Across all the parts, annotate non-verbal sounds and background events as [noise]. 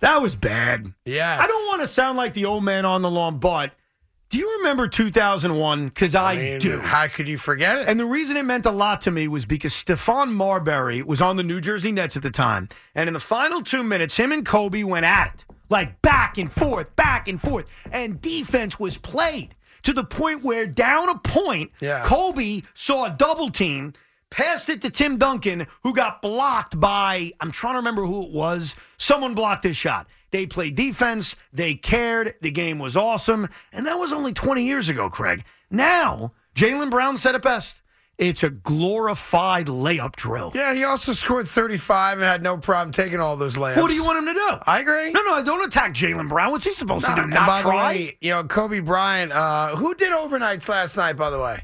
That was bad. Yes. I don't want to sound like the old man on the lawn, but do you remember 2001? Because I, mean, do. How could you forget it? And the reason it meant a lot to me was because Stephon Marbury was on the New Jersey Nets at the time. And in the final two minutes, him and Kobe went at it. Like back and forth, back and forth. And defense was played to the point where down a point, Yeah. Kobe saw a double team, passed it to Tim Duncan, who got blocked by, I'm trying to remember who it was. Someone blocked his shot. They played defense. They cared. The game was awesome. And that was only 20 years ago, Craig. Now, Jaylen Brown said it best. It's a glorified layup drill. yeah, he also scored 35 and had no problem taking all those layups. What do you want him to do? I agree. No, no, don't attack Jaylen Brown. What's he supposed to do? and Not by try? the way, you know, Kobe Bryant, uh, who did overnights last night, by the way?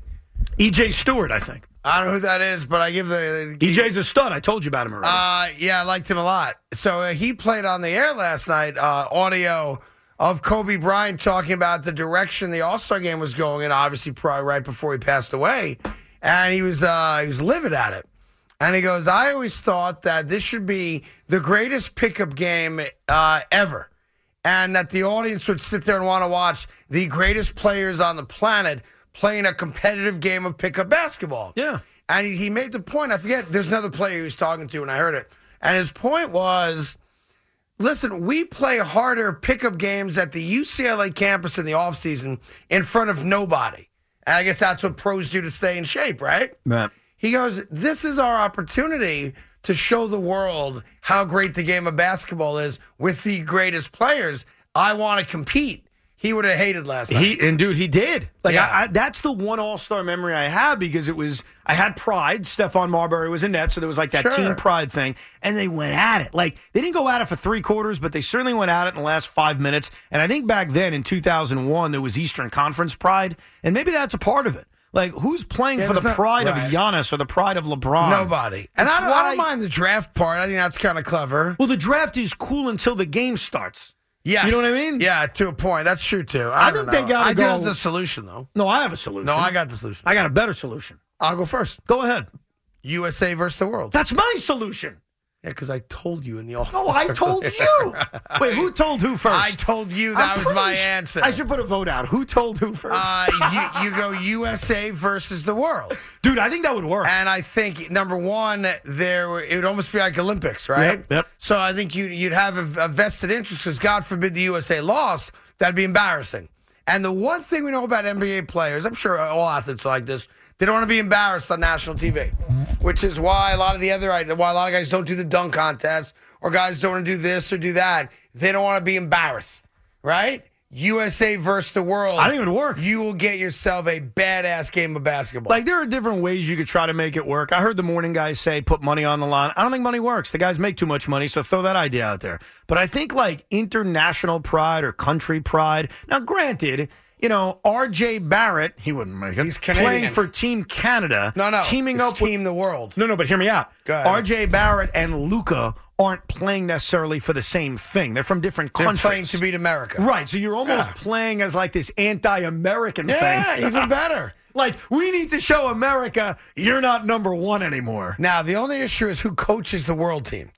EJ Stewart, I think. I don't know who that is, but I give the. the EJ's a stud. I told you about him already. Uh, yeah, I liked him a lot. So uh, he played on the air last night, uh, audio of Kobe Bryant talking about the direction the All Star game was going in, obviously, probably right before he passed away. And he was, uh, he was livid at it. And he goes, I always thought that this should be the greatest pickup game uh, ever. And that the audience would sit there and want to watch the greatest players on the planet playing a competitive game of pickup basketball. Yeah. And he, he made the point, I forget, there's another player he was talking to, and I heard it. And his point was listen, we play harder pickup games at the UCLA campus in the offseason in front of nobody. And I guess that's what pros do to stay in shape, right? Matt. He goes, This is our opportunity to show the world how great the game of basketball is with the greatest players. I want to compete. He would have hated last night. He and dude, he did. Like Yeah. I, I, that's the one All Star memory I have because it was I had pride. Stephon Marbury was in net, so there was like that Sure. team pride thing, and they went at it. Like they didn't go at it for three quarters, but they certainly went at it in the last five minutes. And I think back then in 2001 there was Eastern Conference pride, and maybe that's a part of it. Like who's playing Yeah, for the there's pride right. of Giannis or the pride of LeBron? Nobody. And I don't, I don't mind the draft part. I think that's kind of clever. Well, the draft is cool until the game starts. Yes. You know what I mean? Yeah, to a point. That's true, too. I, I don't think they gotta I do go- have the solution, though. No, I have a solution. No, I got the solution. I got a better solution. I'll go first. Go ahead. USA versus the world. That's my solution. Yeah, because I told you in the office. No, I told earlier. [laughs] you. Wait, who told who first? I told you that I'm was my answer. I should put a vote out. Who told who first? Uh, you, you go USA versus the world, [laughs] Dude, I think that would work. and I think number one, there it would almost be like Olympics, right? Yep, yep. So I think you you'd have a, a vested interest because God forbid the USA lost, that'd be embarrassing. And the one thing we know about NBA players, I'm sure all athletes are like this, they don't want to be embarrassed on national TV, which is why a lot of the other why a lot of guys don't do the dunk contest or guys don't want to do this or do that. They don't want to be embarrassed, right? USA versus the world. I think it would work. You will get yourself a badass game of basketball. like there are different ways you could try to make it work. I heard the morning guys say put money on the line. I don't think money works. The guys make too much money, so throw that idea out there. But I think like international pride or country pride. Now, granted, you know R.J. Barrett, he wouldn't make it. He's Canadian. playing for Team Canada. no, no, teaming up with team the world. No, no, but hear me out. Go. R.J. Barrett and Luka aren't playing necessarily for the same thing. They're from different They're countries. playing to beat America. Right, so you're almost Yeah. playing as like this anti-American Yeah, thing. Yeah, even [laughs] better. like we need to show America you're not number one anymore. Now the only issue is who coaches the world team,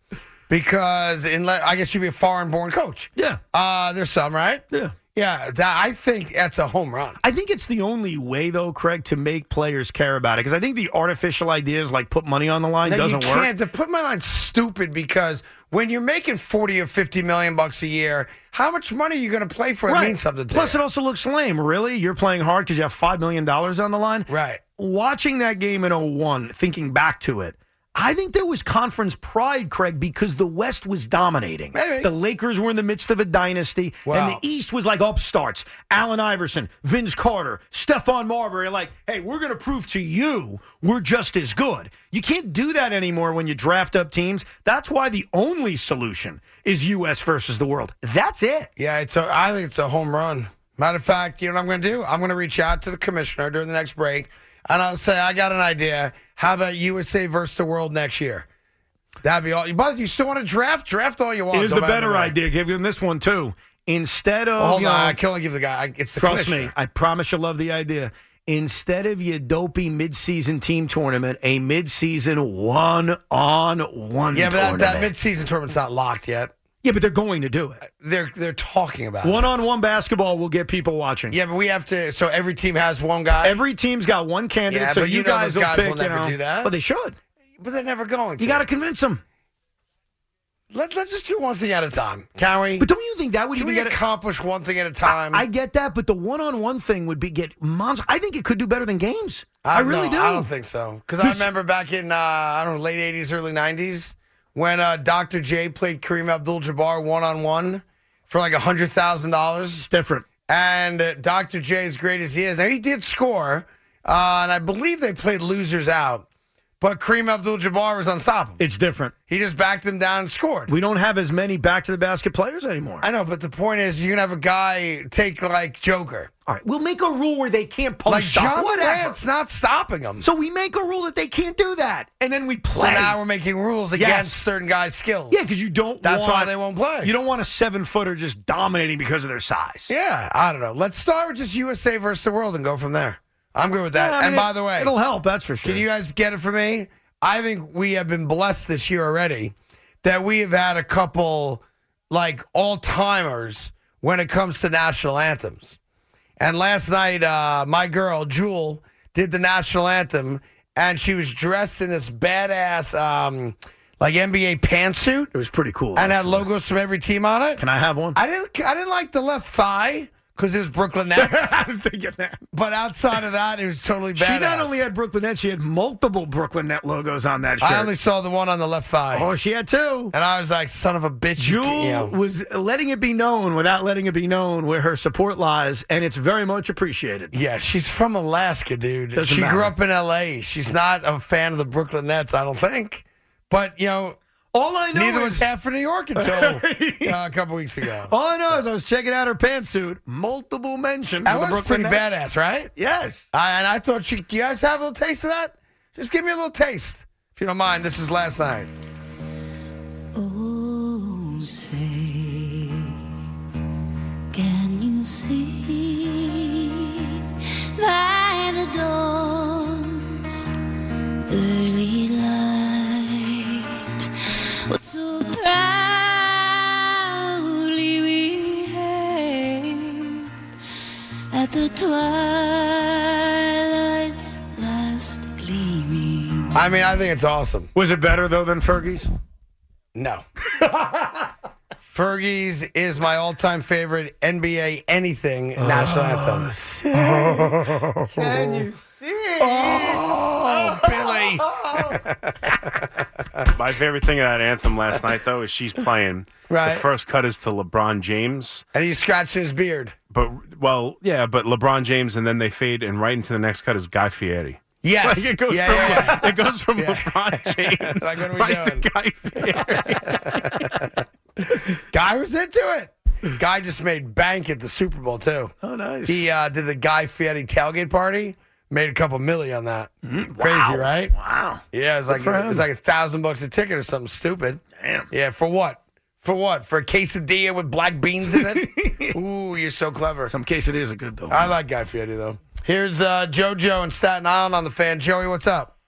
because in I guess you'd be a foreign-born coach. Yeah, Uh, there's some, right? yeah. Yeah, that, I think that's a home run. I think it's the only way, though, Craig, to make players care about it. Because I think the artificial ideas like put money on the line No, doesn't you work. can't. To put money on stupid because when you're making forty or fifty million bucks a year, how much money are you going to play for? It Right. means something to Plus, you. it also looks lame. Really, you're playing hard because you have five million dollars on the line. Right. Watching that game in 01, thinking back to it, I think there was conference pride, Craig, because the West was dominating. Maybe. The Lakers were in the midst of a dynasty, and the East was like upstarts. Allen Iverson, Vince Carter, Stephon Marbury, like, hey, we're going to prove to you we're just as good. You can't do that anymore when you draft up teams. That's why the only solution is U.S. versus the world. That's it. Yeah, it's a, I think it's a home run. Matter of fact, you know what I'm going to do? I'm going to reach out to the commissioner during the next break, and I'll say, I got an idea. How about USA versus the world next year? That'd be all. But you still want to draft? Draft all you want. Here's the better idea. Give him this one, too. Instead of. Hold on, know, I can only give the guy. It's the Trust me, I promise you'll love the idea. Instead of your dopey midseason team tournament, a midseason one-on-one Yeah, but that, that mid-season tournament's not locked yet. Yeah, but they're going to do it. They're they're talking about it. One-on-one basketball will get people watching. Yeah, but we have to. So every team has one guy. Every team's got one candidate, Yeah, so but you, you know guys those will guys pick. will you never know. do that. But they should. but they're never going. To. You got to convince them. Let, let's just do one thing at a time, can we? But don't you think that would Can even we get it? accomplish one thing at a time? I get that, but the one-on-one thing would be get moms. I think it could do better than games. I, really do. I don't think so. Because I remember back in uh, I don't know late '80s, early '90s when uh, Dr. J played Kareem Abdul-Jabbar one on one for like hundred thousand dollars. It's different. And uh, Dr. J, as great as he is, and he did score, uh, and I believe they played losers out. But Kareem Abdul-Jabbar was unstoppable. It's different. He just backed them down and scored. We don't have as many back to the basket players anymore. I know, but the point is, you're gonna have a guy take like Joker, All right, we'll make a rule where they can't post like. John Whatever. Morant's not stopping them. So we make a rule that they can't do that, and then we So play. now we're making rules Yes. against certain guys' skills. yeah, because you don't. That's want, why they won't play. You don't want a seven footer just dominating because of their size. Yeah, I don't know. Let's start with just USA versus the world and go from there. I'm good with that. Yeah, I mean, and by the way, it'll help. That's for sure. can you guys get it for me? I think we have been blessed this year already that we have had a couple like all timers when it comes to national anthems. And last night, uh, my girl Jewel did the national anthem, and she was dressed in this badass um, like NBA pantsuit, It was pretty cool. and had logos from every team on it. Can I have one? I didn't. I didn't like the left thigh because it was Brooklyn Nets. [laughs] I was thinking that. but outside of that, it was totally bad. She not only had Brooklyn Nets, she had multiple Brooklyn Net logos on that shirt. I only saw the one on the left thigh, oh, she had two. and I was like, "Son of a bitch!" Jewel you know. was letting it be known without letting it be known where her support lies, and it's very much appreciated. Yeah, she's from Alaska, dude. Doesn't she matter. grew up in L.A. She's not a fan of the Brooklyn Nets, I don't think. But you know, All I know neither is was half of New York until [laughs] uh, a couple weeks ago. all I know is I was checking out her pantsuit. Multiple mentions. That was pretty Nets. badass, right? Yes. I, and I thought, she, you guys have a little taste of that? Just give me a little taste, if you don't mind. This is last night. Oh, say, can you see by the dawn's early light proudly we hailed at the twilight's last gleaming? I mean, I think it's awesome. Was it better though than Fergie's? No. [laughs] Fergie's is my all-time favorite NBA anything oh, national anthem. Can you see? Oh, Billy. [laughs] [laughs] My favorite thing of that anthem last night, though, is she's playing. Right. The first cut is to LeBron James, And he's scratching his beard. but well, yeah, but LeBron James, and then they fade, and right into the next cut is Guy Fieri. Yes. Like it goes yeah, from yeah, yeah. [laughs] it goes from. LeBron James [laughs] Like, what are we right doing? to Guy Fieri. Guy was into it. Guy just made bank at the Super Bowl, too. Oh, nice. He uh, did the Guy Fieri tailgate party. Made a couple milli on that. Crazy, right? wow. Yeah, it was like for it was like a thousand bucks a ticket or something stupid. Damn. Yeah, for what? For what? For a quesadilla with black beans in it? [laughs] Ooh, you're so clever. Some quesadillas are good though. I like Guy Fieri though. Here's uh, JoJo in Staten Island on the fan. Joey, what's up?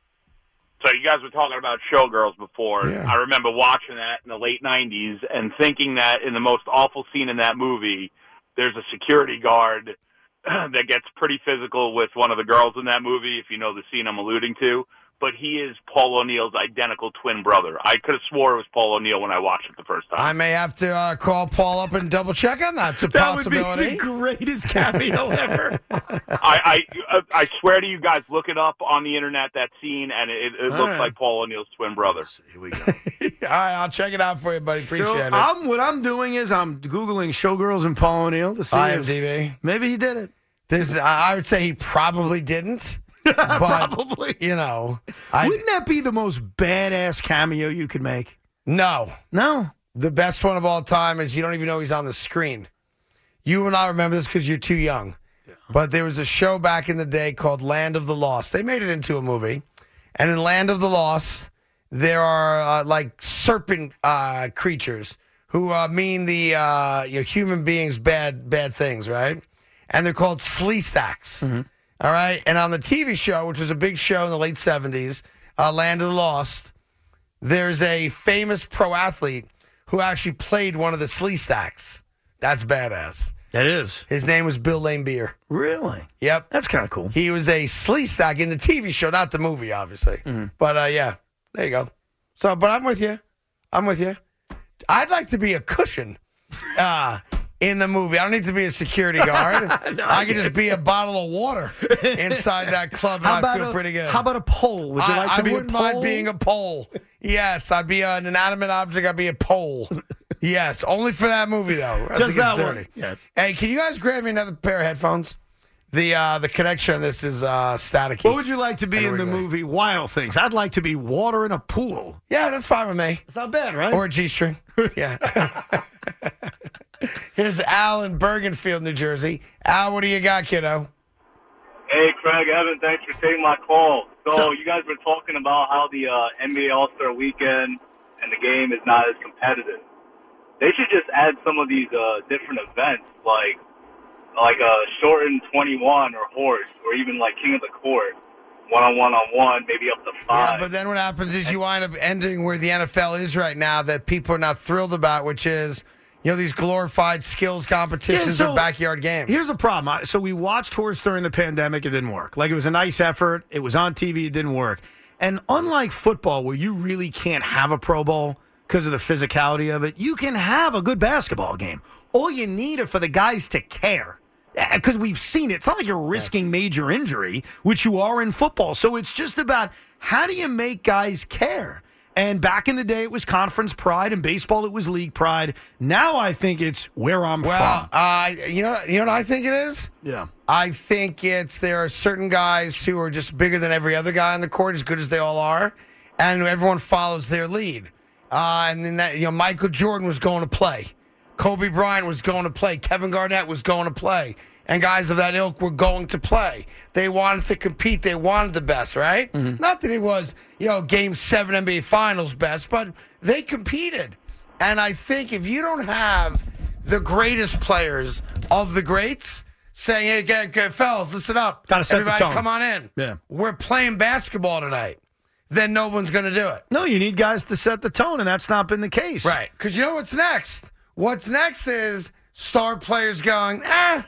So you guys were talking about showgirls before. Yeah. I remember watching that in the late '90s and thinking that in the most awful scene in that movie, there's a security guard [clears throat] that gets pretty physical with one of the girls in that movie. If you know the scene I'm alluding to, but he is Paul O'Neill's identical twin brother. I could have swore it was Paul O'Neill when I watched it the first time. I may have to uh, call Paul up and double check on that. It's a That would be the [laughs] greatest cameo ever. I, I I swear to you guys, look it up on the internet that scene, and it, it looks right. like Paul O'Neill's twin brother. Here we go. [laughs] All right, I'll check it out for you, buddy. Appreciate So, it. I'm, what I'm doing is I'm googling showgirls and Paul O'Neill to see if maybe he did it. This, I I would say he probably didn't. [laughs] But, Probably. You know, I Wouldn't that be the most badass cameo you could make? no. No. The best one of all time is you don't even know he's on the screen. You will not remember this because you're too young. But there was a show back in the day called Land of the Lost. They made it into a movie. And in Land of the Lost, there are uh, like serpent uh, creatures who uh, mean the uh, you know, human beings bad bad things, right? And they're called Sleestaks. All right. And on the TV show, which was a big show in the late 70s, uh, Land of the Lost, there's a famous pro athlete who actually played one of the Sleestaks. That's badass. That is. His name was Bill Laimbeer. Really? Yep. That's kind of cool. He was a Sleestak in the TV show, not the movie, obviously. But uh, yeah, there you go. So, but I'm with you. I'm with you. I'd like to be a cushion uh, in the movie. I don't need to be a security guard. [laughs] I could just be a bottle of water inside that club, and How I about, feel a, pretty good. how about a pole? Would you I, like to I be wouldn't a pole? mind being a pole. Yes, I'd be an inanimate object. I'd be a pole. Yes, only for that movie though. Just that one. Yes. Hey, can you guys grab me another pair of headphones? The uh, the connection on this is uh, staticky. What would you like to be in the mean. movie Wild Things? I'd like to be water in a pool. Yeah, that's fine with me. It's not bad, right? Or a G string. Yeah. [laughs] [laughs] Here's Al in Bergenfield, New Jersey. Al, what do you got, kiddo? Hey, Craig, Evan, thanks for taking my call. So, So- you guys were talking about how the uh, NBA All Star Weekend and the game is not as competitive. They should just add some of these uh, different events, like like a shortened 21 or horse, or even like King of the Court, one on one on one, maybe up to five. Yeah, five. but then what happens is you wind up ending where the NFL is right now that people are not thrilled about, which is, you know, these glorified skills competitions so or backyard games. Here's the problem. So we watched horse during the pandemic. It didn't work. Like it was a nice effort. It was on TV. It didn't work. And unlike football, where you really can't have a Pro Bowl because of the physicality of it, you can have a good basketball game. All you need are for the guys to care. Eh, because we've seen it. It's not like you're risking major injury, which you are in football. So it's just about how do you make guys care? And back in the day, it was conference pride. and baseball, it was league pride. Now I think it's where I'm well, from. uh, you know, you know what I think it is. Yeah. I think it's there are certain guys who are just bigger than every other guy on the court, as good as they all are, and everyone follows their lead. Uh, and then that you know, Michael Jordan was going to play, Kobe Bryant was going to play, Kevin Garnett was going to play, and guys of that ilk were going to play. They wanted to compete. They wanted the best, right? Not that it was you know Game Seven NBA Finals best, but they competed. And I think if you don't have the greatest players of the greats saying, hey, get, get, fellas, listen up. Gotta set the Everybody tone. come on in. Yeah. We're playing basketball tonight. Then no one's going to do it. No, you need guys to set the tone, and that's not been the case. Right. Because you know what's next? What's next is star players going, ah,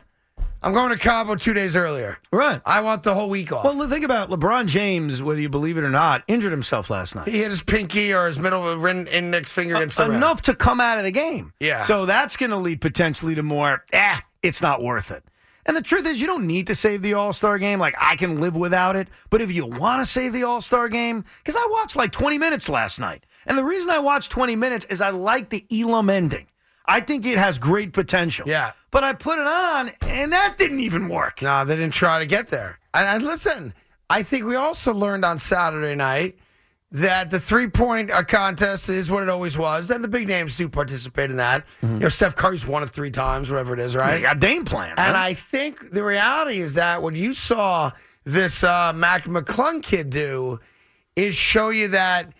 I'm going to Cabo two days earlier. Right. I want the whole week off. Well, think about it. LeBron James, whether you believe it or not, injured himself last night. he hit his pinky or his middle index finger against. Enough to come out of the game. Yeah. So that's going to lead potentially to more, eh, it's not worth it. And the truth is, you don't need to save the All Star game. Like, I can live without it. But if you want to save the All Star game, because I watched like 20 minutes last night. And the reason I watched 20 minutes is I like the Elam ending. I think it has great potential. Yeah. But I put it on, and that didn't even work. No, they didn't try to get there. And, and listen, I think we also learned on Saturday night that the three point uh, contest is what it always was. And the big names do participate in that. You know, Steph Curry's won it three times, whatever it is, They right? got game plan. And. I think the reality is that what you saw this uh, Mac McClung kid do is show you that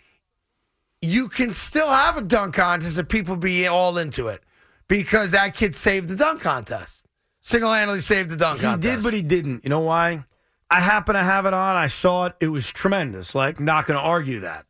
you can still have a dunk contest and people be all into it because that kid saved the dunk contest. Single handedly saved the dunk He contest. He did, but he didn't. You know why? I happen to have it on. I saw it. It was tremendous. Like, not going to argue that.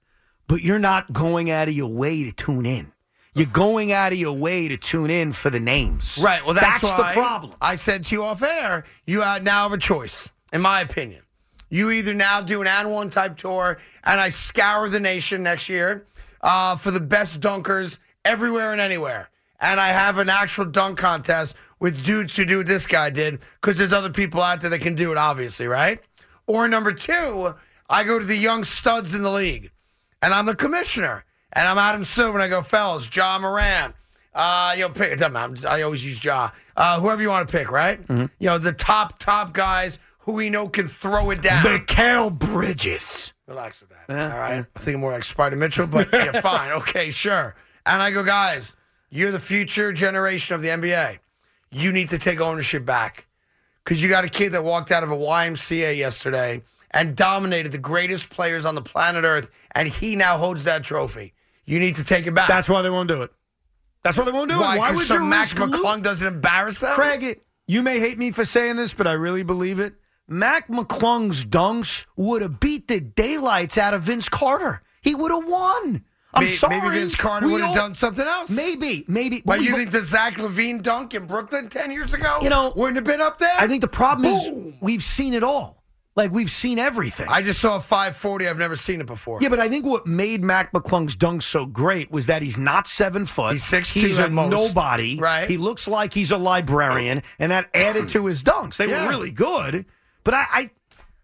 But you're not going out of your way to tune in. You're going out of your way to tune in for the names. Right. Well, that's, why the problem. I said to you off air, you now have a choice, in my opinion. You either now do an and one type tour, and I scour the nation next year uh, for the best dunkers everywhere and anywhere. And I have an actual dunk contest with dudes who do what this guy did, because there's other people out there that can do it, obviously, right? Or number two, I go to the young studs in the league, and I'm the commissioner, and I'm Adam Silver, and I go, fellas, Ja Morant. Uh, you know, pick. Doesn't. I always use Ja. Uh, whoever you want to pick, right? You know, the top top guys who we know can throw it down. Mikal Bridges. Relax with that. All right. I think more like Spida Mitchell, but yeah, [laughs] fine. Okay, sure. And I go, guys, you're the future generation of the NBA. You need to take ownership back because you got a kid that walked out of a YMCA yesterday and dominated the greatest players on the planet Earth, and he now holds that trophy. You need to take it back. That's why they won't do it. That's why they won't do why. it. Why would so you Mac risk lo- doesn't embarrass them? Craig, you may hate me for saying this, but I really believe it. Mac McClung's dunks would have beat the daylights out of Vince Carter. He would have won. I'm May- sorry. Maybe Vince Carter would have done something else. Maybe, maybe. But you think the Zach LaVine dunk in Brooklyn 10 years ago You know, wouldn't have been up there? I think the problem Boom. is we've seen it all. Like we've seen everything. I just saw a 540. I've never seen it before. yeah, but I think what made Mac McClung's dunk so great was that he's not seven foot. He's six. He's a at most. nobody. Right. He looks like he's a librarian, and that added to his dunks. They Yeah. were really good. But I, I,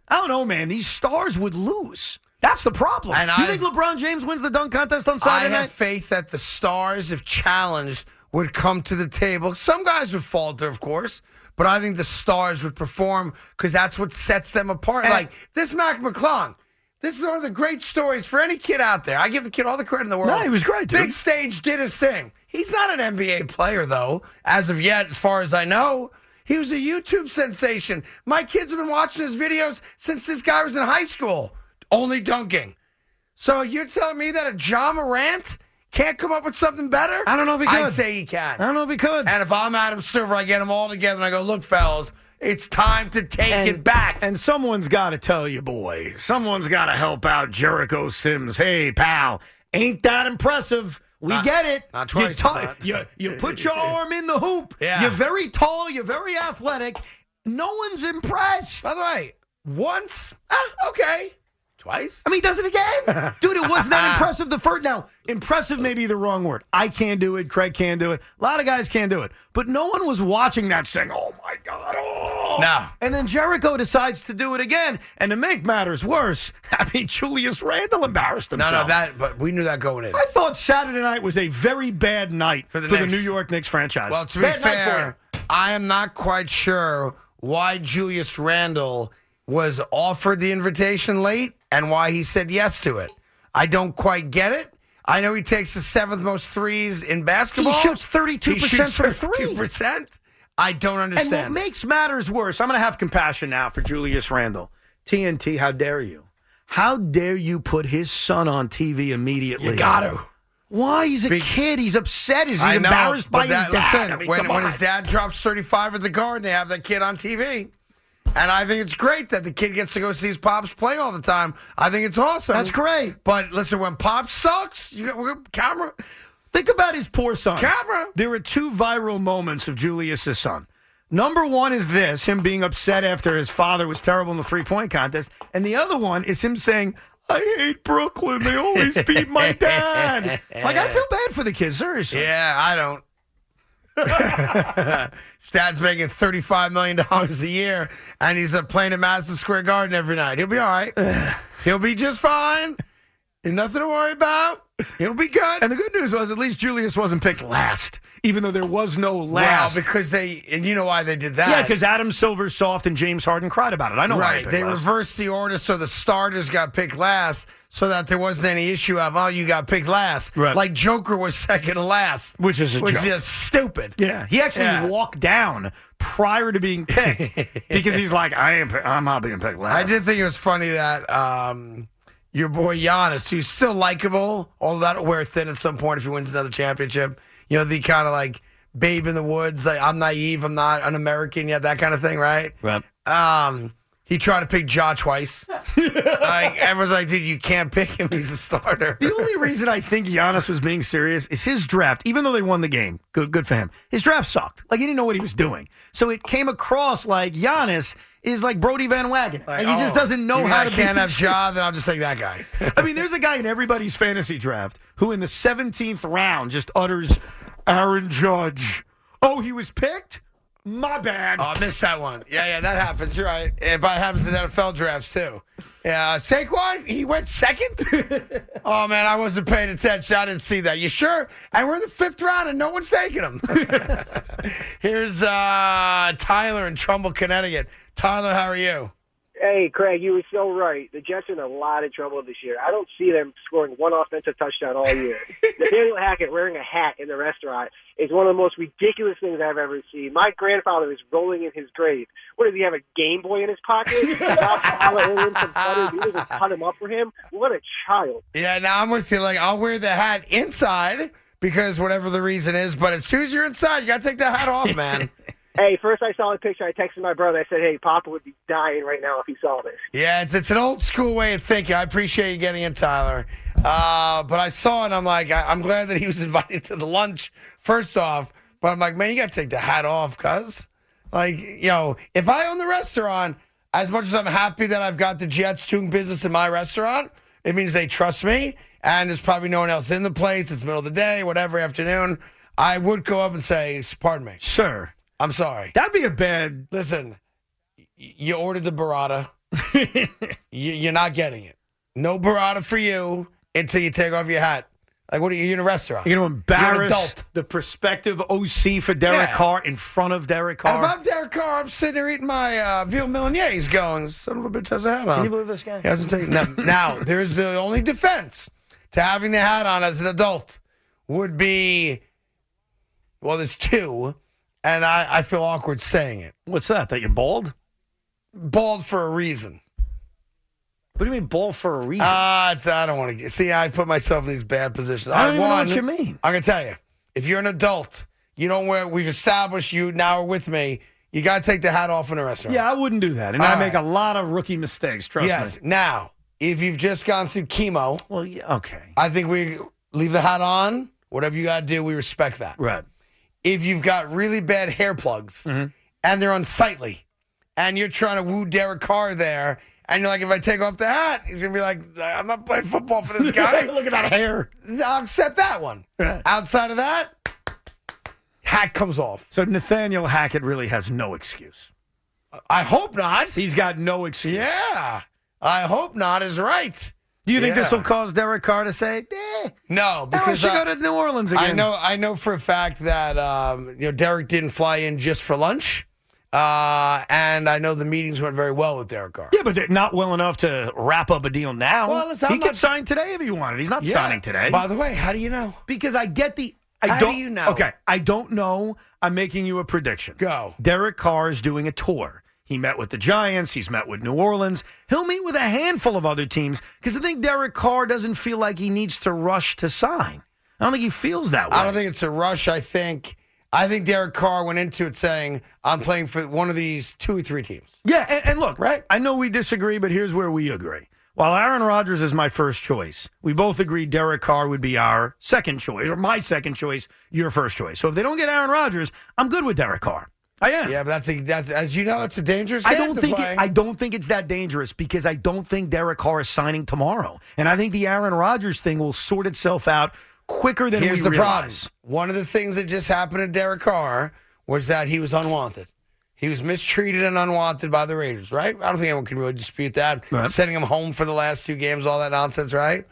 I don't know, man. These stars would lose. That's the problem. And you I've- think LeBron James wins the dunk contest on Saturday I have night? faith that the stars, if challenged, would come to the table. Some guys would falter, of course, but I think the stars would perform because that's what sets them apart. And- like this Mac McClung. This is one of the great stories for any kid out there. I give the kid all the credit in the world. No, he was great, dude. Big stage did his thing. He's not an NBA player, though, as of yet, as far as I know. He was a YouTube sensation. My kids have been watching his videos since this guy was in high school, only dunking. So you're telling me that a Ja Morant can't come up with something better? I don't know if he could. I say he can. I don't know if he could. And if I'm Adam Silver, I get them all together and I go, look, fellas, it's time to take it back. And someone's got to tell you, boy. Someone's got to help out Jericho Sims. Hey, pal, ain't that impressive? We Not- get it. not you, twice as hot. you, you put your [laughs] arm in the hoop. Yeah. You're very tall. You're very athletic. No one's impressed. By the way, once, ah, okay. Twice? I mean, he does it again. [laughs] Dude, it wasn't that impressive the first. Now, impressive may be the wrong word. I can't do it. Craig can't do it. A lot of guys can't do it. But no one was watching that saying, oh my God. Oh. No. And then Jericho decides to do it again. And to make matters worse, [laughs] I mean, Julius Randle embarrassed himself. no, no, that, but we knew that going in. I thought Saturday night was a very bad night for the the, New York Knicks franchise. Well, to be Bad for fair, I am not quite sure why Julius Randle was offered the invitation late and why he said yes to it. I don't quite get it. I know he takes the seventh most threes in basketball. He shoots 32% He shoots from three. 32%. I don't understand. And what makes matters worse, I'm going to have compassion now for Julius Randle. TNT, how dare you? How dare you put his son on TV immediately? you got to. Why? He's a Be- kid. He's upset. He's I know, embarrassed by that, his dad. Listen, I mean, when, when his dad drops 35 at the guard, and they have that kid on TV. And I think it's great that the kid gets to go see his pops play all the time. I think it's awesome. That's great. But listen, when pops sucks, you got camera. Think about his poor son. Camera. There are two viral moments of Julius's son. Number one is this, him being upset after his father was terrible in the three point contest. And the other one is him saying, I hate Brooklyn. They always beat my dad. [laughs] like, I feel bad for the kid, seriously. Yeah, I don't. [laughs] Dad's making $35 million a year, and he's uh, playing at Madison Square Garden every night. He'll be all right. [sighs] He'll be just fine. Ain't nothing to worry about. He'll be good. And the good news was at least Julius wasn't picked last, even though there was no Wow, last. because they, and you know why they did that. yeah, because Adam Silver's soft and James Harden cried about it. I know Right. They last. reversed the order so the starters got picked last so that there wasn't any issue of, oh, you got picked last. Right. Like Joker was second to last. Which is a Which joke. is stupid. Yeah, he actually Yeah. walked down prior to being picked [laughs] because he's like, I am, I'm not being picked last. I did think it was funny that um, your boy Giannis, who's still likable, although that'll wear thin at some point if he wins another championship. You know, the kind of like babe in the woods, like I'm naive, I'm not an American yet, that kind of thing, right? Right. Um, he tried to pick Ja twice. [laughs] like everyone's like, dude, you can't pick him. He's a starter. The only reason I think Giannis was being serious is his draft, even though they won the game, good, good for him. His draft sucked. Like he didn't know what he was doing. So it came across like Giannis is like Brodie Van Wagenen. Like, and he just oh, doesn't know how to can't be have [laughs] Ja, then I'll just take that guy. [laughs] I mean, there's a guy in everybody's fantasy draft who, in the 17th round, just utters Aaron Judge. Oh, he was picked? My bad. Oh, I missed that one. Yeah, yeah, that happens. You're right. It happens in NFL drafts too. Yeah, Saquon, he went second. [laughs] oh man, I wasn't paying attention. I didn't see that. You sure? And we're in the fifth round, and no one's taking him. Here's uh, Tyler in Trumbull, Connecticut. Tyler, how are you? Hey, Craig, you were so right. The Jets are in a lot of trouble this year. I don't see them scoring one offensive touchdown all year. [laughs] Nathaniel Hackett wearing a hat in the restaurant is one of the most ridiculous things I've ever seen. My grandfather is rolling in his grave. What does he have a Game Boy in his pocket? [laughs] Bob some funny dude doesn't cut him up for him. What a child! Yeah, now I'm with you. Like, I'll wear the hat inside because whatever the reason is, but as soon as you're inside, you got to take the hat off, man. [laughs] Hey, first I saw the picture. I texted my brother. I said, "Hey, Papa would be dying right now if he saw this." Yeah, it's, it's an old school way of thinking. I appreciate you getting in, Tyler. Uh, but I saw it. And I'm like, I, I'm glad that he was [laughs] invited to the lunch. First off, but I'm like, man, you got to take the hat off, cuz. Like, you know, if I own the restaurant, as much as I'm happy that I've got the Jets doing business in my restaurant, it means they trust me, and there's probably no one else in the place. It's middle of the day, whatever, afternoon. I would go up and say, pardon me, Sir, I'm sorry. that'd be a bad. Listen, you ordered the burrata. [laughs] you, you're not getting it. No burrata for you until you take off your hat. Like, what are you? You're in a restaurant. You're going to You're an embarrass adult. the prospective OC for Derek Yeah. Carr in front of Derek And Carr. if I'm Derek Carr, I'm sitting there eating my uh, veal Milanese going, son of a bitch has a hat on. Can you believe this guy? He hasn't taken now, [laughs] now, there's the only defense to having the hat on as an adult would be, well, there's two, and I, I feel awkward saying it. What's that? That you're bald? Bald for a reason. What do you mean bald for a reason? Ah, it's I don't want to get. See, I put myself in these bad positions. I don't even know what you mean. I'm gonna tell you, if you're an adult, you don't wear. We've established you now are with me. You got to take the hat off in a restaurant. yeah, I wouldn't do that. And All I make a lot of rookie mistakes, trust Yes. me. Now, if you've just gone through chemo, Well, yeah, okay. I think we leave the hat on. Whatever you got to do, we respect that. Right. If you've got really bad hair plugs Mm-hmm. and they're unsightly, and you're trying to woo Derek Carr there, and you're like, if I take off the hat, he's gonna be like, I'm not playing football for this [laughs] guy. Look at that hair. I'll accept that one. Right. Outside of that, hat comes off. So Nathaniel Hackett really has no excuse. I hope not. He's got no excuse. Yeah, I hope not is right. Do you think this will cause Derek Carr to say, eh, No, now I because should I, go to New Orleans again? I know I know for a fact that um, you know Derek didn't fly in just for lunch, uh, and I know the meetings went very well with Derek Carr. Yeah, but they're not well enough to wrap up a deal now. Well, listen, he I'm could not- sign today if he wanted. He's not Yeah. signing today. By the way, how do you know? because I get the. I How don't do you know? Okay, I don't know. I'm making you a prediction. Go. Derek Carr is doing a tour. He met with the Giants. He's met with New Orleans. He'll meet with a handful of other teams because I think Derek Carr doesn't feel like he needs to rush to sign. I don't think he feels that way. I don't think it's a rush. I think I think Derek Carr went into it saying, "I'm playing for one of these two or three teams." Yeah, and, and look, Right. I know we disagree, but here's where we agree. While Aaron Rodgers is my first choice, we both agree Derek Carr would be our second choice, or my second choice, your first choice. So if they don't get Aaron Rodgers, I'm good with Derek Carr. I am. Yeah, but that's a, that's as you know, it's a dangerous. I don't to think play. it, I don't think it's that dangerous because I don't think Derek Carr is signing tomorrow, and I think the Aaron Rodgers thing will sort itself out quicker than Here's we the problem. One of the things that just happened to Derek Carr was that he was unwanted. He was mistreated and unwanted by the Raiders, right? I don't think anyone can really dispute that. Right. Sending him home for the last two games, all that nonsense, right?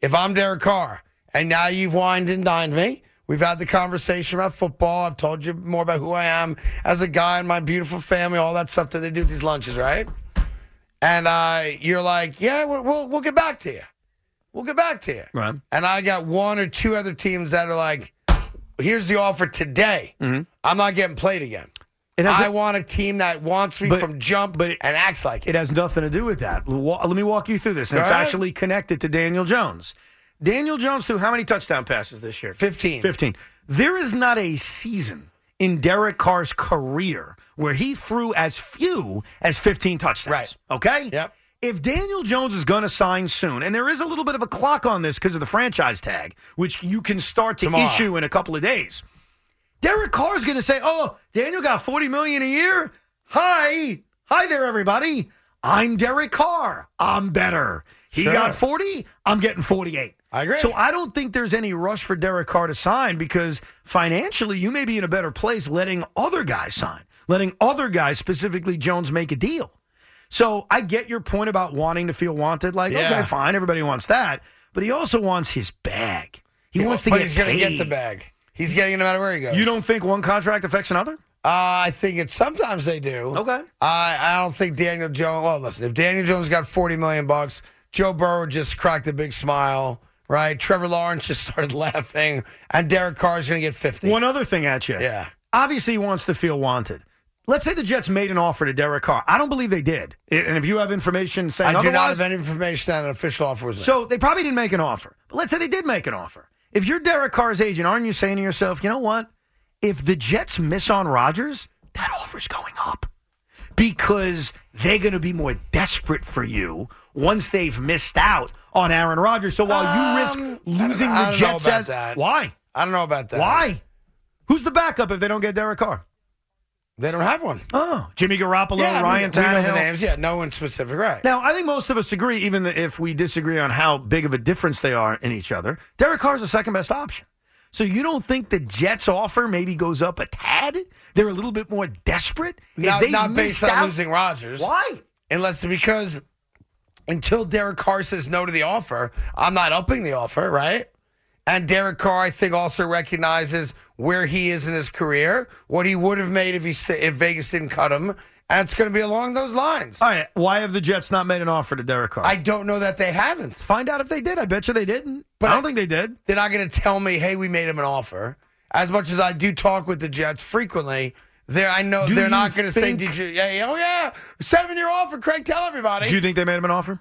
If I'm Derek Carr and now you've wined and dined me, we've had the conversation about football. I've told you more about who I am as a guy and my beautiful family, all that stuff that they do at these lunches, right? And uh, you're like, yeah, we'll, we'll, we'll get back to you. We'll get back to you. Right. And I got one or two other teams that are like, here's the offer today. I'm not getting played again. Mm-hmm. I a- want a team that wants me But- from jump but it- and acts like it. It has nothing to do with that. Let me walk you through this. And it's ahead. actually connected to Daniel Jones. Daniel Jones threw how many touchdown passes this year? 15. 15. There is not a season in Derek Carr's career where he threw as few as 15 touchdowns. Right. Okay? Yep. If Daniel Jones is going to sign soon, and there is a little bit of a clock on this because of the franchise tag, which you can start to Tomorrow. issue in a couple of days. Derek Carr is going to say, "Oh, Daniel got 40 million a year. Hi, Hi there, everybody. I'm Derek Carr. I'm better. He Sure. got 40. I'm getting 48. I agree. So I don't think there's any rush for Derek Carr to sign because financially, you may be in a better place letting other guys sign, letting other guys, specifically Jones, make a deal. So I get your point about wanting to feel wanted. Like, Yeah. okay, fine, everybody wants that, but he also wants his bag. He wants to get. he's gonna get the bag. He's getting it no matter where he goes. You don't think one contract affects another? Uh, I think it sometimes they do. Okay. I I don't think Daniel Jones. Well, listen, if Daniel Jones got forty million bucks, Joe Burrow just cracked a big smile, right? Trevor Lawrence just started [laughs] laughing, and Derek Carr is going to get fifty. One other thing at you. Yeah. Obviously, he wants to feel wanted. Let's say the Jets made an offer to Derek Carr. I don't believe they did. And if you have information saying I do not have any information that an official offer was made. so they probably didn't make an offer. But let's say they did make an offer. If you're Derek Carr's agent, aren't you saying to yourself, you know what? If the Jets miss on Rodgers, that offer's going up because they're going to be more desperate for you once they've missed out on Aaron Rodgers. So while you risk Um, losing I the don't know Jets, about as, that. why? I don't know about that. Why? Who's the backup if they don't get Derek Carr? They don't have one. Oh, Jimmy Garoppolo, yeah, Ryan we, we know the Tannehill. names. Yeah, no one specific. Right. Now, I think most of us agree, even if we disagree on how big of a difference they are in each other, Derek Carr is the second best option. So you don't think the Jets' offer maybe goes up a tad? They're a little bit more desperate? If Not, based on out- losing Rodgers. Why? Unless because until Derek Carr says no to the offer, I'm not upping the offer, right? And Derek Carr, I think, also recognizes where he is in his career, what he would have made if he if Vegas didn't cut him, and it's going to be along those lines. All right, why have the Jets not made an offer to Derek Carr? I don't know that they haven't. Find out if they did. I bet you they didn't. But I don't I- think they did. They're not going to tell me, "Hey, we made him an offer." As much as I do talk with the Jets frequently, there I know Do they're you not going to say, think- "Did you?" Yeah, oh yeah, seven year offer. Craig, tell everybody. Do you think they made him an offer?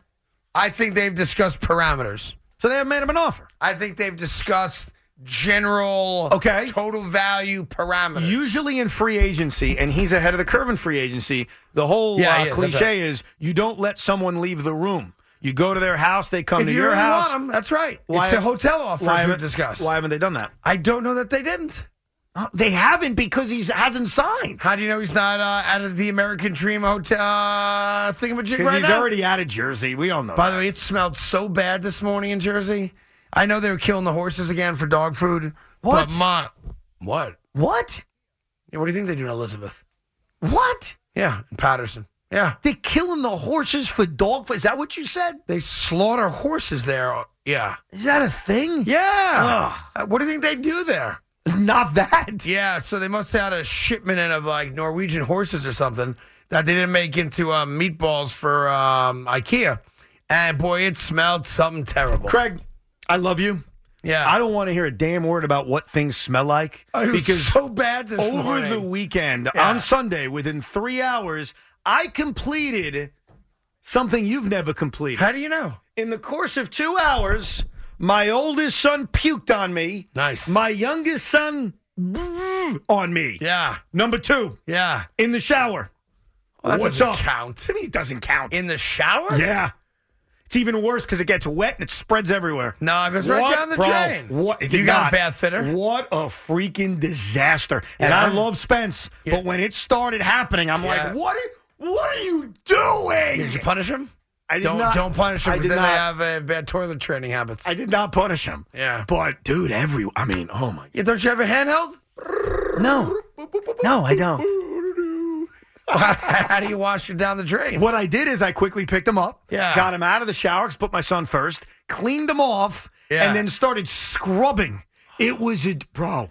I think they've discussed parameters. So they haven't made him an offer. I think they've discussed general Okay. total value parameters. Usually in free agency, and he's ahead of the curve in free agency, the whole Yeah, uh. That's cliche right. is you don't let someone leave the room. You go to their house, they come if to you your really house. want them, that's right. Why- it's a hotel offer, why we've haven't- discussed. Why haven't they done that? I don't know that they didn't. They haven't because he hasn't signed. How do you know he's not uh, out of the American Dream Hotel uh, thingamajig right he's now? already out of Jersey. We all know. By that. the way, it smelled so bad this morning in Jersey. I know they were killing the horses again for dog food. What? But my, what? what? Yeah, what do you think they do in Elizabeth? What? Yeah, in Paterson. Yeah. They're killing the horses for dog food. Is that what you said? They slaughter horses there. Yeah. Is that a thing? Yeah. Uh, What do you think they do there? [laughs] Not that. Yeah, so they must have had a shipment in of like Norwegian horses or something that they didn't make into uh, meatballs for um, IKEA. And boy, it smelled something terrible. Craig, I love you. Yeah. I don't want to hear a damn word about what things smell like It was because so bad this over morning. the weekend Yeah. on Sunday, within three hours, I completed something you've never completed. How do you know? In the course of two hours, my oldest son puked on me. Nice. My youngest son on me. Yeah. Number two, Yeah. in the shower. Well, that What's doesn't up? count. To me, it doesn't count. In the shower? yeah. It's even worse because it gets wet and it spreads everywhere. No, it goes right What, down the bro? drain. What? You got not. a bath fitter? What a freaking disaster! And I love Spence, Yeah. but when it started happening, I'm Yeah. like, what? Are, what are you doing? Did you punish him? I did Don't not, don't punish him I because did then not. they have uh, bad toilet training habits. I did not punish him. Yeah. But dude, every I mean, oh my. yeah, don't you have a handheld? No, no, I don't. How do you wash it down the drain? What I did is I quickly picked him up, Yeah. got him out of the shower. put my son first, cleaned him off, Yeah. and then started scrubbing. It was a bro.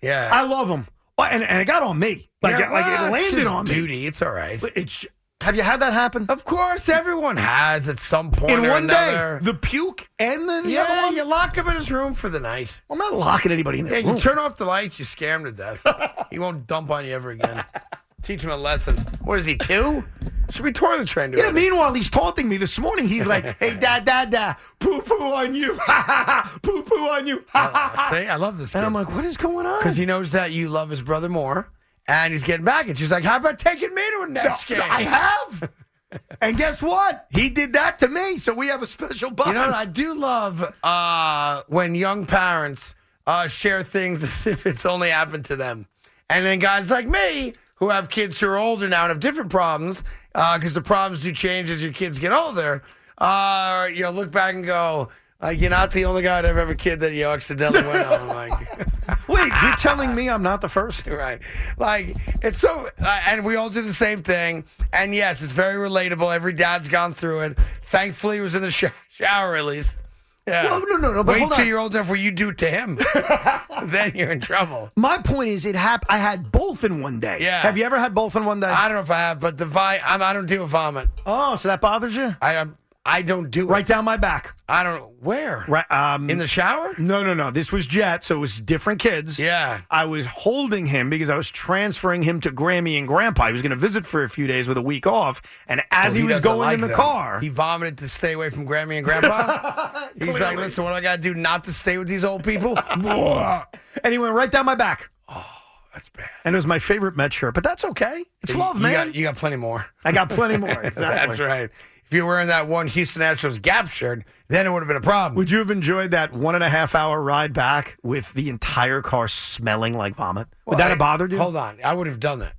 Yeah. I love him, and, and it got on me. Like, Yeah, like well, it it's landed on me. duty. It's all right. But it's. Have you had that happen? Of course, everyone has at some point In one another. day, the puke and the, the other one. you lock him in his room for the night. I'm not locking anybody in Yeah, there. you turn off the lights, you scare him to death. he won't dump on you ever again. [laughs] Teach him a lesson. What is he, two? Should be toilet trained. Yeah, already. meanwhile, he's taunting me this morning. He's like, [laughs] hey, dad, dad, dad, poo poo on you. [laughs] Ha ha ha. Poo poo on you. Ha ha ha. See, I love this. And I'm like, what is going on? because he knows that you love his brother more, and he's getting back And she's like, "How about taking me to a next game?" I have. [laughs] and guess what? He did that to me, so we have a special bond. You know what? I do love uh, when young parents uh, share things [laughs] as if it's only happened to them. And then guys like me who have kids who are older now and have different problems because the problems do change as your kids get older. Uh, you know, look back and go, like, you're not the only guy to ever have a kid that you accidentally went on. Like, [laughs] Wait, you're telling me I'm not the first? [laughs] right. Like, it's so, uh, and we all do the same thing. And yes, it's very relatable. Every dad's gone through it. Thankfully, he was in the sh- shower at least. Yeah. Well, no, no, no, but Wait till you're old enough where you do to him. [laughs] then you're in trouble. My point is, it happened. I had both in one day. Yeah. Have you ever had both in one day? I don't know if I have, but the vi- I'm, I don't do a vomit. oh, so that bothers you? I um, I don't do Right it. down my back. I don't know where. Right. Um, In the shower? No, no, no. This was Jet, so it was different kids. Yeah. I was holding him because I was transferring him to Grammy and Grandpa. He was going to visit for a few days with a week off, and as Oh, he, was going like in the them. car, He vomited to stay away from Grammy and Grandpa. [laughs] He's like, listen, what do I got to do not to stay with these old people? [laughs] and he went right down my back. Oh. That's bad. And it was my favorite Met shirt, but that's okay. It's love, you man. Got, you got plenty more. I got plenty more. [laughs] Exactly. That's right. If you were wearing that one Houston Astros Gap shirt, then it would have been a problem. Would you have enjoyed that one and a half hour ride back with the entire car smelling like vomit? Would that I- have bothered you? Hold on. I would have done that.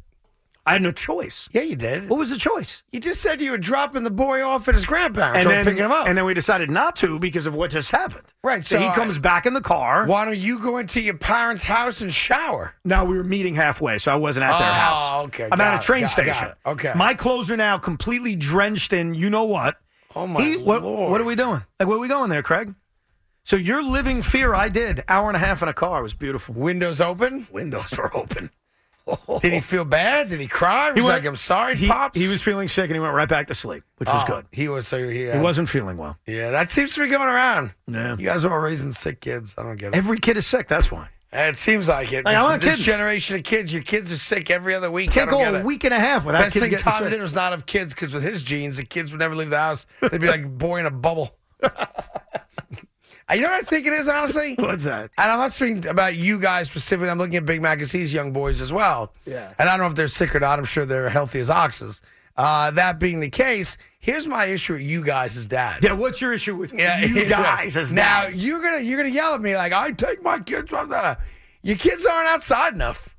I had no choice. Yeah, you did. What was the choice? You just said you were dropping the boy off at his grandparents and then picking him up. and then we decided not to because of what just happened. Right, So, so he I- comes back in the car. Why don't you go into your parents' house and shower? Now we were meeting halfway, so I wasn't at their Oh, house. okay, I'm got at a train got got station. it. Okay. My clothes are now completely drenched in you know what. Oh my He- what, lord! what are we doing? Like, where are we going there, Craig? So you're living fear. I did. Hour and a half in a car. It was beautiful. Windows open? Windows [laughs] were open. [laughs] Did he feel bad? Did he cry? Was He was like, I'm sorry, He, pops. he was feeling sick and he went right back to sleep, which was Oh, good. He was so he, He wasn't feeling well. Yeah, that seems to be going around. Yeah. You guys are all raising sick kids. I don't get it. Every kid is sick. That's why. It seems like it. Like, I'm this not this kidding. generation of kids, your kids are sick every other week. Can't go a it. week and a half without Best kids thing Tom sick. did was not have kids because with his genes, the kids would never leave the house. They'd be like a boy in a bubble. [laughs] you know what I think it is, honestly? [laughs] What's that? And I'm not speaking about you guys specifically. I'm looking at Big Mac because he's young boys as well. Yeah. And I don't know if they're sick or not. I'm sure they're healthy as oxes. Uh, that being the case, here's my issue with you guys as dads. Yeah, what's your issue with Yeah, you [laughs] yeah. guys as now dads? you're gonna you're gonna yell at me like I take my kids from the. Your kids aren't outside enough.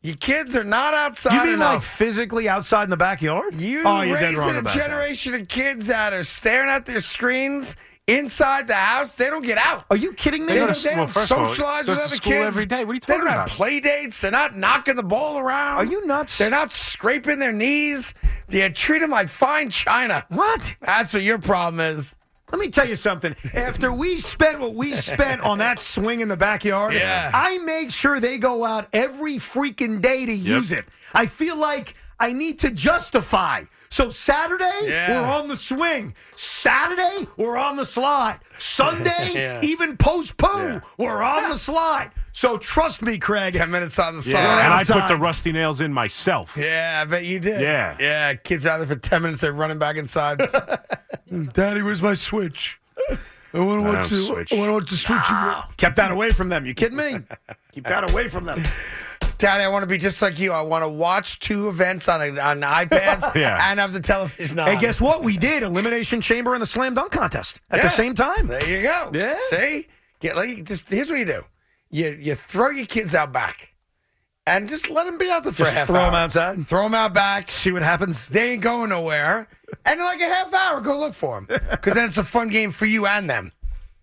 Your kids are not outside You mean like physically outside in the backyard? You oh, you're raising a about that. generation of kids that are staring at their screens inside the house. They don't get out. Are you kidding me? They go don't, they well, don't first of all, socialize with other kids every day. What are you talking They don't have play dates. They're not knocking the ball around. Are you nuts? They're not scraping their knees. They treat them like fine china. What? That's what your problem is. Let me tell you something. After we spent what we spent on that swing in the backyard, Yeah. I make sure they go out every freaking day to use it. I feel like I need to justify. So Saturday, Yeah. we're on the swing. Saturday, we're on the slide. Sunday, [laughs] Yeah. even post poo, we're on the slide. So trust me, Craig. Ten minutes on the side. Yeah, and I put the rusty nails in myself. Yeah, I bet you did. Yeah. Yeah, kids are out there for 10 minutes, they're running back inside. [laughs] Daddy, where's my switch? I want to I watch the, switch. I want to watch the switch. Kept that away from them. You kidding me? [laughs] Keep that away from them. Daddy, I want to be just like you. I want to watch two events on a, on iPads [laughs] Yeah. and have the television on. Hey, guess what? We did Elimination Chamber and the Slam Dunk Contest at the same time. There you go. Yeah. See? Get like just here's what you do. You you throw your kids out back. And just let them be out there for Just a half throw hour. 'em outside. Throw them out back. See what happens. They ain't going nowhere. And in like a half hour, go look for them. Because then it's a fun game for you and them.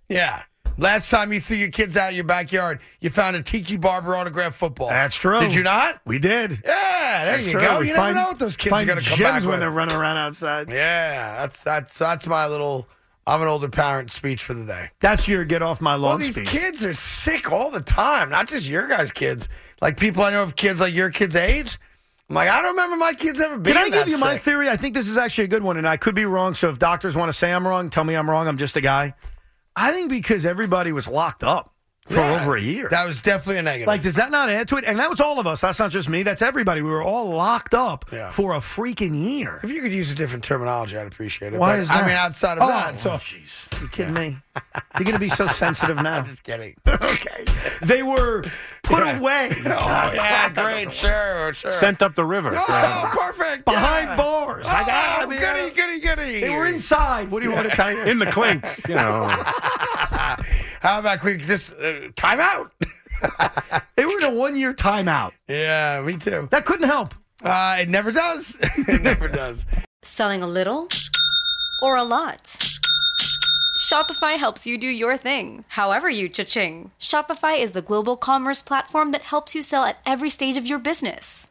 Yeah. Last time you threw your kids out of your backyard, you found a Tiki Barber autographed football. That's true. Did you not? We did. Yeah, there That's you true. go. We You find- never know what those kids are going to come gems back when with. they're running around outside. Yeah, that's that's that's my little. I'm an older parent speech for the day. That's your get off my lawn. Well, these speech. kids are sick all the time. Not just your guys' kids. Like people I know of kids like your kids' age. I'm like, I don't remember my kids ever being. Can I give you my theory? I think this is actually a good one, and I could be wrong. So if doctors want to say I'm wrong, tell me I'm wrong. I'm just a guy. I think because everybody was locked up for Yeah. over a year. That was definitely a negative. like, does that not add to it? And that was all of us. That's not just me. That's everybody. We were all locked up Yeah. for a freaking year. if you could use a different terminology, I'd appreciate it. Why But, is that? I mean, outside of oh, that, so jeez, you kidding me? You're gonna be so [laughs] sensitive now. just kidding. [laughs] okay, they were put Yeah. away. [laughs] oh yeah, great, sure, sure. Sent up the river. Oh, perfect. behind yeah. bars. I got Oh, I ah, mean, goody, goody, goody. They were inside. What do you want to tell you? In the clink, you know. How about we just uh, time out? [laughs] They were in a one year timeout. Yeah, me too. That couldn't help. Uh, it never does. [laughs] it never [laughs] does. Selling a little or a lot? Shopify helps you do your thing, however you cha-ching. Shopify is the global commerce platform that helps you sell at every stage of your business.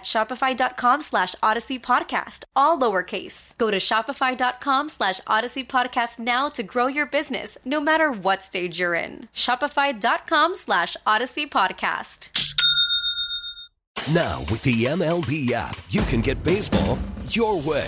shopify.com slash odyssey podcast, all lowercase. Go to shopify.com slash odyssey podcast now to grow your business, no matter what stage you're in. Shopify.com slash odyssey podcast. Now, with the MLB app, you can get baseball your way.